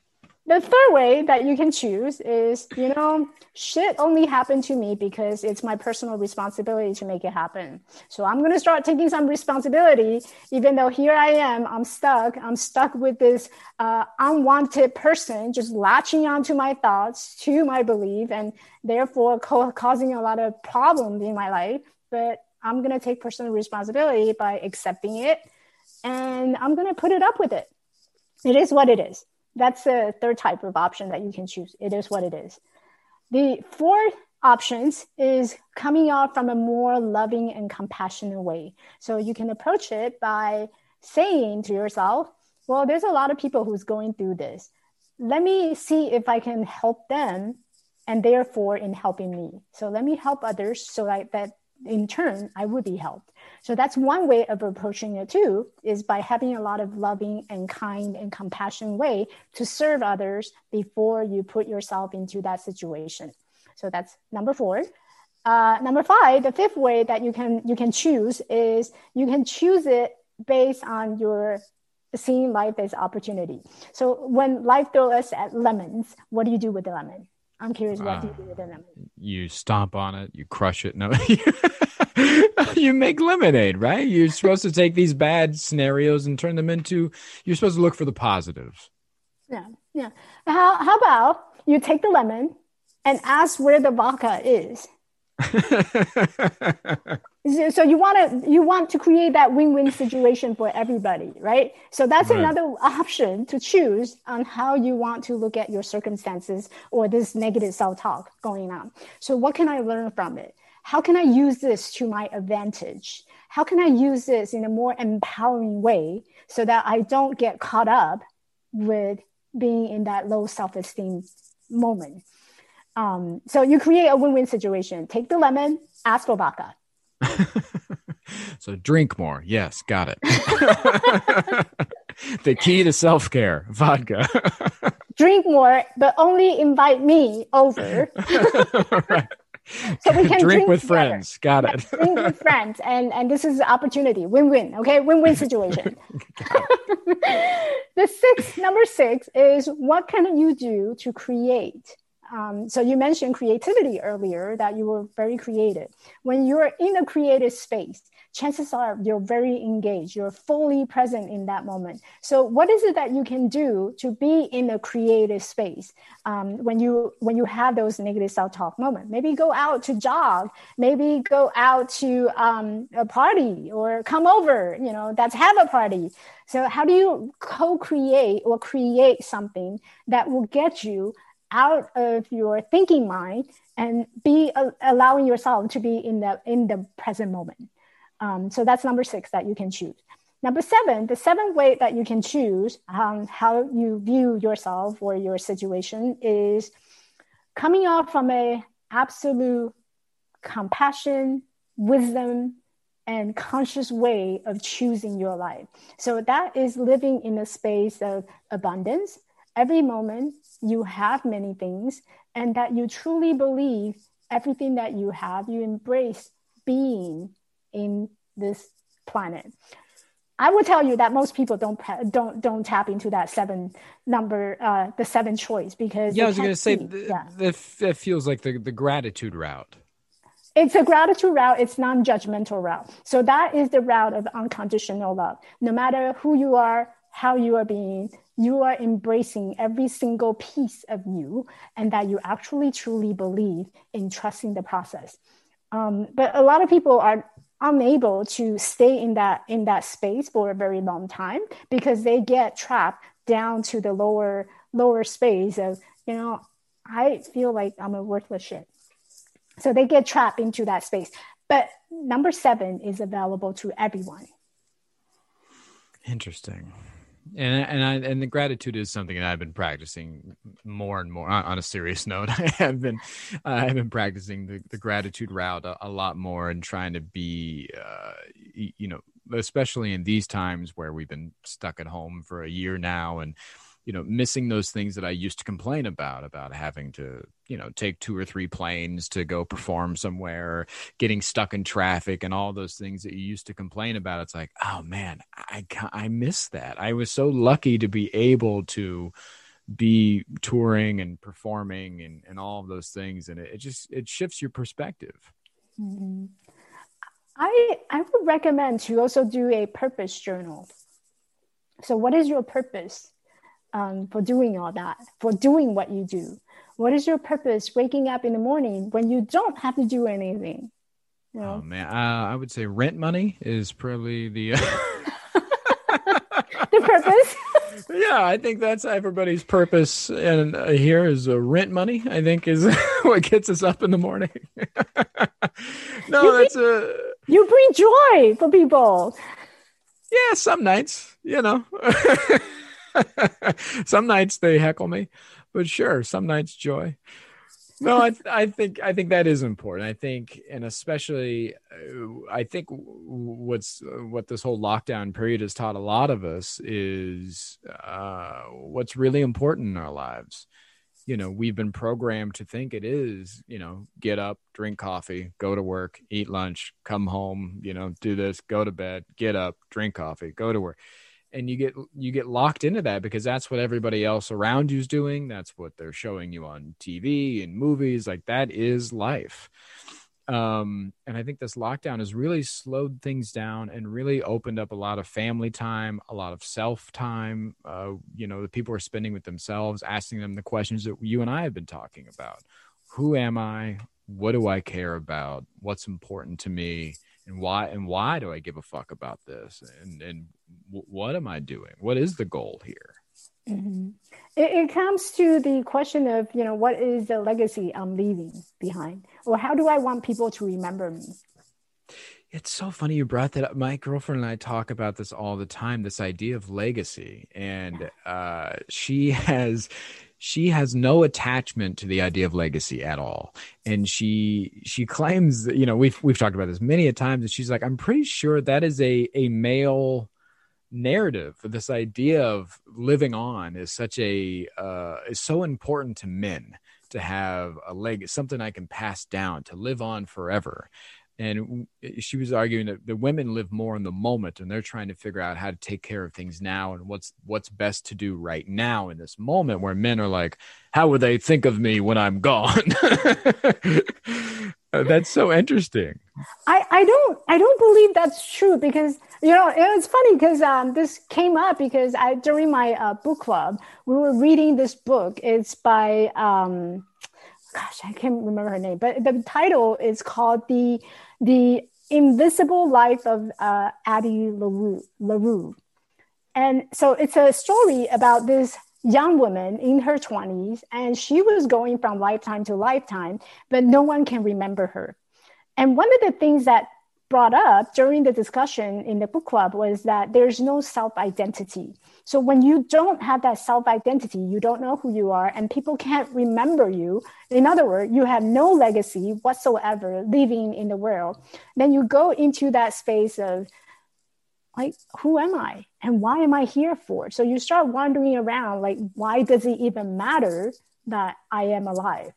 the third way that you can choose is, you know, shit only happened to me because it's my personal responsibility to make it happen. So I'm going to start taking some responsibility, even though here I am, I'm stuck. I'm stuck with this uh, unwanted person just latching onto my thoughts, to my belief, and therefore co- causing a lot of problems in my life. But I'm going to take personal responsibility by accepting it and I'm going to put it up with it. It is what it is. That's the third type of option that you can choose. It is what it is. The fourth options is coming out from a more loving and compassionate way. So you can approach it by saying to yourself, well, there's a lot of people who's going through this. Let me see if I can help them and therefore in helping me. So let me help others so that, that in turn I would be helped. So that's one way of approaching it too, is by having a lot of loving and kind and compassionate way to serve others before you put yourself into that situation. So that's number four. Uh, number five, the fifth way that you can you can choose is you can choose it based on your seeing life as opportunity. So when life throws us at lemons, what do you do with the lemon? I'm curious, what uh, you do with the lemon? You stomp on it, you crush it. No, you make lemonade, right? You're supposed to take these bad scenarios and turn them into. You're supposed to look for the positives. Yeah, yeah. How how about you take the lemon and ask where the vodka is? so you want to you want to create that win-win situation for everybody right? So that's right. another option to choose on how you want to look at your circumstances or this negative self-talk going on. So what can i learn from it? How can i use this to my advantage? How can i use this in a more empowering way so that i don't get caught up with being in that low self-esteem moment? Um, so you create a win-win situation. Take the lemon ask for vodka so drink more. Yes, got it. the key to self care vodka. drink more, but only invite me over. right. So we can drink, drink with together. friends. Got it. drink with friends, and and this is an opportunity, win-win. Okay, win-win situation. the six number six is what can you do to create Um, so you mentioned creativity earlier, that you were very creative. When you're in a creative space, chances are you're very engaged, you're fully present in that moment. So what is it that you can do to be in a creative space um, when you when you have those negative self-talk moments? Maybe go out to jog, maybe go out to um, a party or come over, you know, let's have a party. So how do you co-create or create something that will get you out of your thinking mind and be uh, allowing yourself to be in the in the present moment. Um, so that's number six that you can choose. Number seven the seventh way that you can choose um, how you view yourself or your situation is coming off from a absolute compassion wisdom and conscious way of choosing your life. So that is living in a space of abundance. Every moment you have many things and that you truly believe everything that you have, you embrace being in this planet. I will tell you that most people don't don't don't tap into that seven number, uh, the seven choice because yeah, I was going to say th- yeah. that feels like the the gratitude route. It's a gratitude route. It's non-judgmental route. So that is the route of unconditional love. No matter who you are, how you are being, you are embracing every single piece of you and that you actually truly believe in trusting the process. Um, but a lot of people are unable to stay in that in that space for a very long time because they get trapped down to the lower lower space of you know i feel like i'm a worthless shit. So they get trapped into that space. But number seven is available to everyone. Interesting and and I, and the gratitude is something that I've been practicing more and more. On, a serious note, I have been I have been practicing the, the gratitude route a, a, lot more and trying to be, uh, you know, especially in these times where we've been stuck at home for a year now and you know missing those things that i used to complain about about having to you know take two or three planes to go perform somewhere getting stuck in traffic and all those things that you used to complain about. It's like oh man i i miss that. I was so lucky to be able to be touring and performing and, and all of those things. And it, it just it shifts your perspective. Mm-hmm. i i would recommend to also do a purpose journal. So what is your purpose um, for doing all that, for doing what you do? What is your purpose waking up in the morning when you don't have to do anything? You know? Oh man, uh, I would say rent money is probably the uh... the purpose. yeah, I think that's everybody's purpose, and uh, here is uh, rent money. I think is what gets us up in the morning. no, you that's bring, a you bring joy for people. Yeah, some nights, you know. some nights they heckle me, but sure, some nights joy. No, I, I think I think that is important. I think, and especially, uh, I think what's what this whole lockdown period has taught a lot of us is uh, what's really important in our lives. You know, we've been programmed to think it is, you know, get up, drink coffee, go to work, eat lunch, come home, you know, do this, go to bed, get up, drink coffee, go to work and you get you get locked into that because that's what everybody else around you's doing. That's what they're showing you on tv and movies. Like that is life. Um, and i think this lockdown has really slowed things down and really opened up a lot of family time a lot of self time. Uh, you know the people are spending with themselves asking them the questions that you and i have been talking about. Who am i? What do i care about? What's important to me and why and why do I give a fuck about this and and w- what am I doing? What is the goal here? Mm-hmm. It, it, comes to the question of you know what is the legacy I'm leaving behind, or how do I want people to remember me? It's so funny you brought that up. My girlfriend and I talk about this all the time. This idea of legacy, and uh, she has she has no attachment to the idea of legacy at all. And she she claims that, you know we've we've talked about this many a times and she's like i'm pretty sure that is a a male narrative. This idea of living on is such a uh, is so important to men to have a leg something i can pass down to live on forever and she was arguing that the women live more in the moment and they're trying to figure out how to take care of things now and what's what's best to do right now in this moment where men are like how would they think of me when i'm gone? That's so interesting. I i don't i don't believe that's true because you know it's funny because um, this came up because i during my uh, book club we were reading this book. It's by um, gosh, I can't remember her name, but the title is called the the Invisible Life of uh, Addie LaRue, LaRue. And so it's a story about this young woman in her 20s, and she was going from lifetime to lifetime, but no one can remember her. And one of the things that brought up during the discussion in the book club was that there's no self identity. So when you don't have that self identity, you don't know who you are, and people can't remember you. In other words, you have no legacy whatsoever living in the world. Then you go into that space of, like, who am I? And why am I here for? So you start wandering around, like, why does it even matter that I am alive?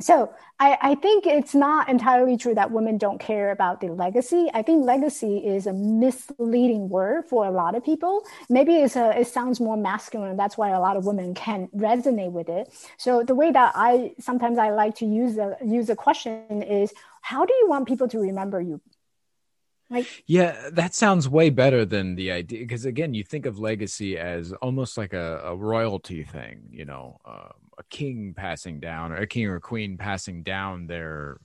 So I, I, think it's not entirely true that women don't care about the legacy. I think legacy is a misleading word for a lot of people. Maybe it's a, it sounds more masculine. That's why a lot of women can resonate with it. So the way that I sometimes I like to use a use a question is, how do you want people to remember you? Like, yeah, that sounds way better than the idea. Because again, you think of legacy as almost like a, a royalty thing, you know, um, a king passing down, or a king or queen passing down their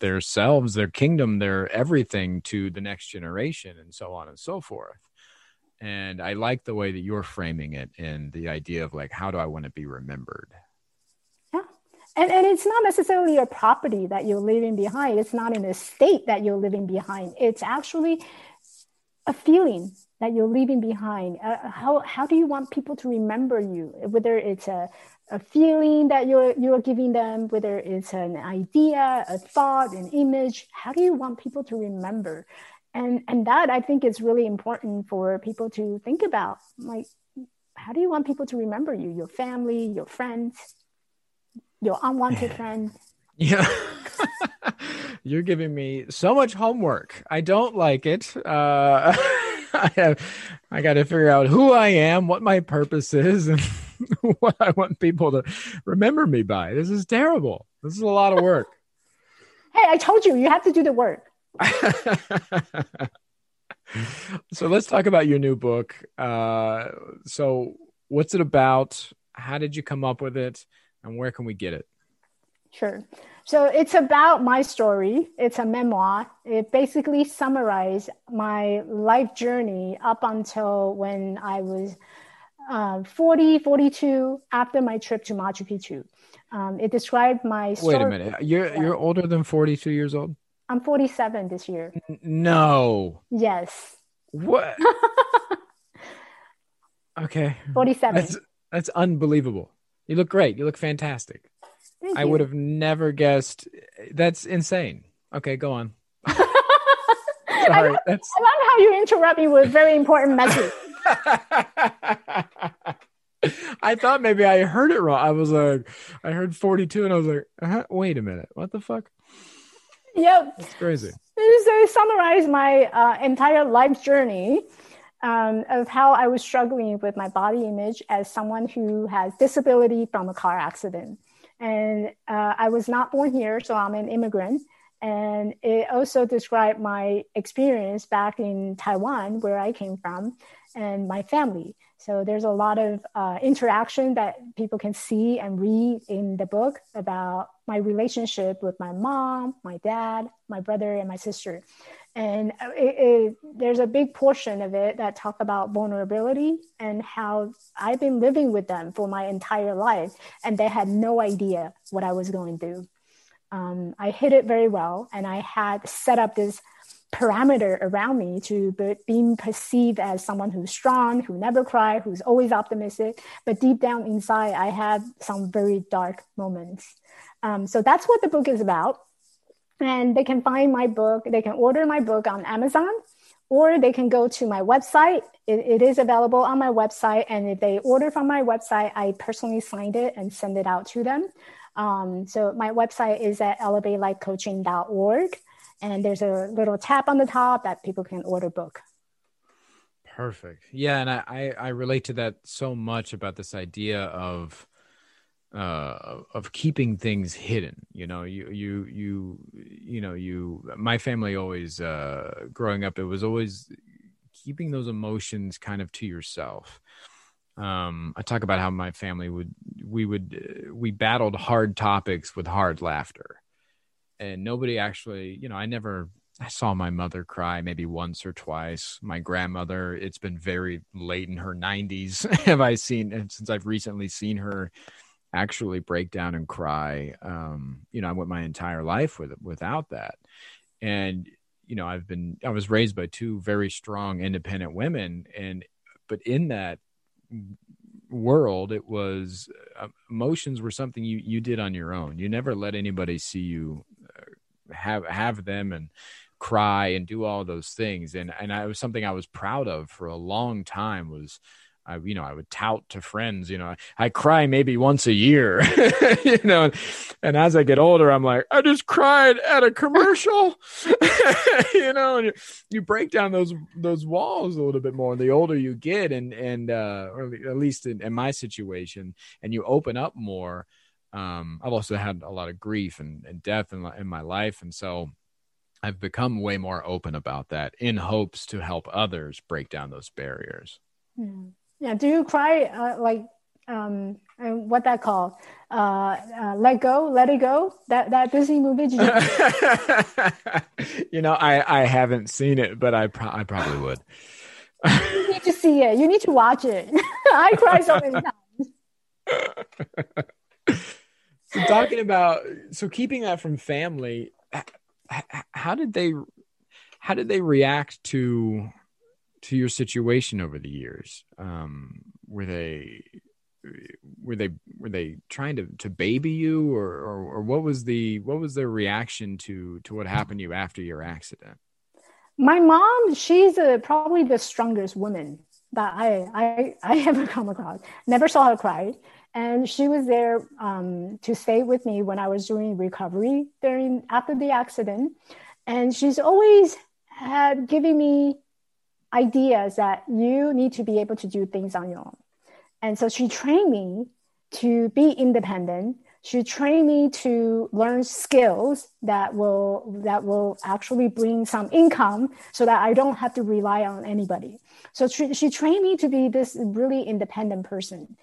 their selves, their kingdom, their everything to the next generation, and so on and so forth. And I like the way that you're framing it, and the idea of like, how do I want to be remembered? Yeah. And, and it's not necessarily a property that you're leaving behind it's not an estate that you're leaving behind it's actually a feeling that you're leaving behind uh, how, how do you want people to remember you whether it's a, a feeling that you're you're giving them whether it's an idea a thought an image how do you want people to remember and and that i think is really important for people to think about like how do you want people to remember you your family your friends your unwanted friend. Yeah. You're giving me so much homework. I don't like it. Uh, I have, I got to figure out who I am, what my purpose is, and what I want people to remember me by. This is terrible. This is a lot of work. hey, I told you, you have to do the work. so let's talk about your new book. Uh, so, what's it about? How did you come up with it? and where can we get it? Sure. So it's about my story. It's a memoir. It basically summarizes my life journey up until when I was uh, 40, 42 after my trip to Machu Picchu. Um, it described my story. Wait a minute. You're, yeah. you're older than 42 years old? I'm 47 this year. No. Yes. What? okay. 47. That's, that's unbelievable. You look great. You look fantastic. Thank I you. would have never guessed. That's insane. Okay, go on. Sorry, I, love. I love how you interrupt me with very important message. I thought maybe I heard it wrong. I was like, I heard 42 and I was like, uh-huh, wait a minute. What the fuck? Yep. That's crazy. So summarize my uh, entire life journey um, of how I was struggling with my body image as someone who has disability from a car accident. And uh, I was not born here, so I'm an immigrant. And it also described my experience back in Taiwan, where I came from, and my family. So there's a lot of uh, interaction that people can see and read in the book about my relationship with my mom, my dad, my brother, and my sister and it, it, there's a big portion of it that talk about vulnerability and how i've been living with them for my entire life and they had no idea what i was going through um, i hid it very well and i had set up this parameter around me to be, being perceived as someone who's strong who never cry who's always optimistic but deep down inside i had some very dark moments um, so that's what the book is about and they can find my book. They can order my book on Amazon, or they can go to my website. It, it is available on my website, and if they order from my website, I personally signed it and send it out to them. Um, so my website is at elevatelifecoaching.org. And there's a little tab on the top that people can order book. Perfect. Yeah, and I, I, relate to that so much about this idea of uh, of keeping things hidden. You know, you you you you know you. My family always uh, growing up, it was always keeping those emotions kind of to yourself. Um, I talk about how my family would we would uh, we battled hard topics with hard laughter, and nobody actually, you know, I never I saw my mother cry maybe once or twice. My grandmother, it's been very late in her 90s. have I seen, since I've recently seen her actually break down and cry, um, you know, I went my entire life with without that. And, you know, I've been, I was raised by two very strong, independent women. And, but in that world, it was uh, emotions were something you, you did on your own. You never let anybody see you have, have them and, cry and do all those things and and I, was something I was proud of for a long time was I, you know, I would tout to friends, you know, I, cry maybe once a year, you know, and, and, as I get older, I'm like, I just cried at a commercial, you know, and you, you break down those, those walls a little bit more the older you get and, and, uh, or at least in, in my situation and you open up more. Um, I've also had a lot of grief and, and death in, in my life. And so, I've become way more open about that in hopes to help others break down those barriers. Hmm. Yeah. Do you cry uh, like um what that called uh, uh, let go let it go that that disney movie you, you know i i haven't seen it but i pro- i probably would you need to see it you need to watch it i cry so many times talking about so keeping that from family how did they how did they react to to your situation over the years? Um were they were they were they trying to to baby you or, or or, what was the what was their reaction to to what happened to you after your accident? My mom she's a, probably the strongest woman that i i i ever come across. Never saw her cry and she was there um, to stay with me when I was doing recovery during after the accident. And she's always had giving me ideas that you need to be able to do things on your own. And so she trained me to be independent. She trained me to learn skills that will that will actually bring some income so that I don't have to rely on anybody. So she, she trained me to be this really independent person.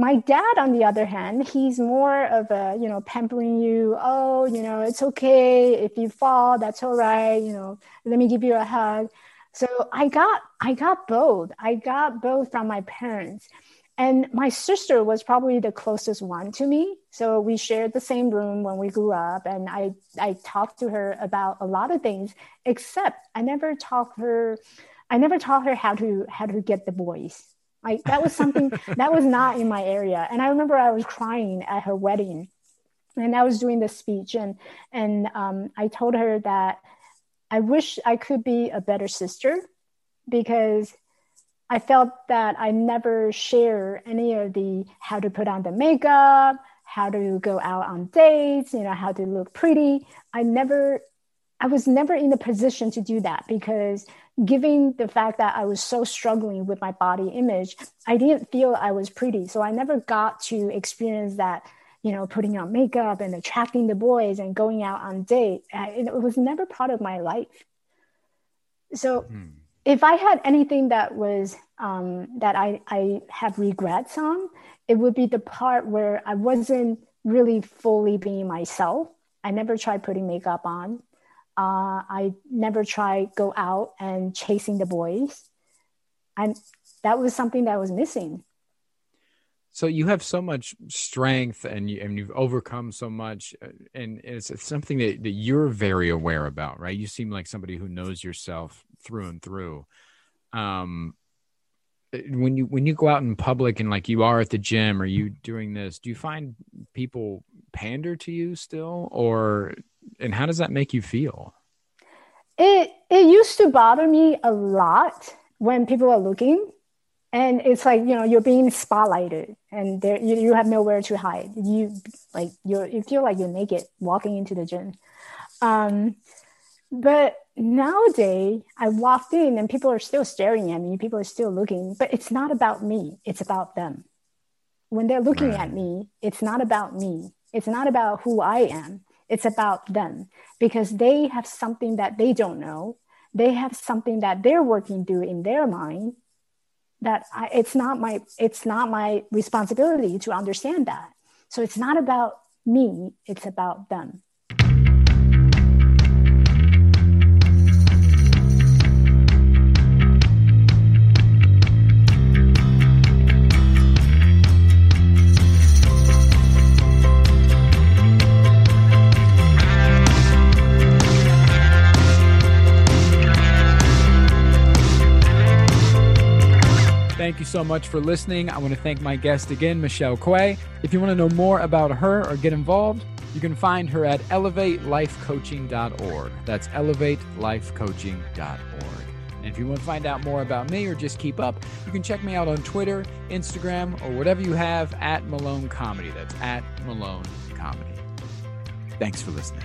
My dad, on the other hand, he's more of a, you know, pampering you. Oh, you know, it's okay. If you fall, that's all right. You know, let me give you a hug. So I got, I got both. I got both from my parents. And my sister was probably the closest one to me. So we shared the same room when we grew up. And I, I talked to her about a lot of things, except I never taught her, I never taught her how to, how to get the boys. That was something that was not in my area. And I remember I was crying at her wedding and I was doing the speech and and um, I told her that I wish I could be a better sister because I felt that I never share any of the how to put on the makeup, how to go out on dates, you know, how to look pretty. I never I was never in a position to do that because given the fact that I was so struggling with my body image, I didn't feel I was pretty. So I never got to experience that, you know, putting on makeup and attracting the boys and going out on date. It was never part of my life. So hmm. if I had anything that was um, that I, I have regrets on, it would be the part where I wasn't really fully being myself. I never tried putting makeup on. Uh, I never tried go out and chasing the boys. And that was something that was missing. So you have so much strength and you, and you've overcome so much uh, and it's, it's something that, that you're very aware about, right? You seem like somebody who knows yourself through and through. Um, when you when you go out in public and like you are at the gym or you doing this do you find people pander to you still or and how does that make you feel? It it used to bother me a lot when people are looking. And it's like you know you're being spotlighted and there you, you have nowhere to hide. You like you you feel like you're naked walking into the gym. Um, but nowadays i walked in and people are still staring at me. People are still looking but it's not about me. It's about them. When they're looking right. at me it's not about me. It's not about who i am it's about them because they have something that they don't know. They have something that they're working through in their mind that I, it's not my it's not my responsibility to understand that. So it's not about me it's about them so much for listening. I want to thank my guest again, Michelle Kuei. If you want to know more about her or get involved, you can find her at elevatelifecoaching.org. That's elevatelifecoaching.org. And if you want to find out more about me or just keep up, you can check me out on Twitter, Instagram, or whatever you have at Malone Comedy. That's at Malone Comedy. Thanks for listening.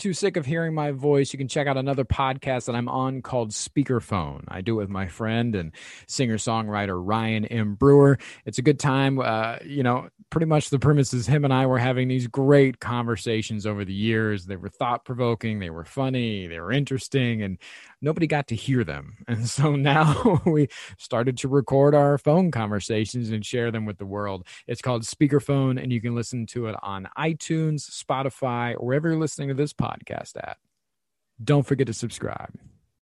Too sick of hearing my voice, you can check out another podcast that I'm on called Speakerphone. I do it with my friend and singer songwriter Ryan M. Brewer. It's a good time. Uh, you know, pretty much the premise is him and I were having these great conversations over the years. They were thought provoking, they were funny, they were interesting, and nobody got to hear them. And so now we started to record our phone conversations and share them with the world. It's called Speakerphone, and you can listen to it on iTunes, Spotify, or wherever you're listening to this podcast at. Don't forget to subscribe.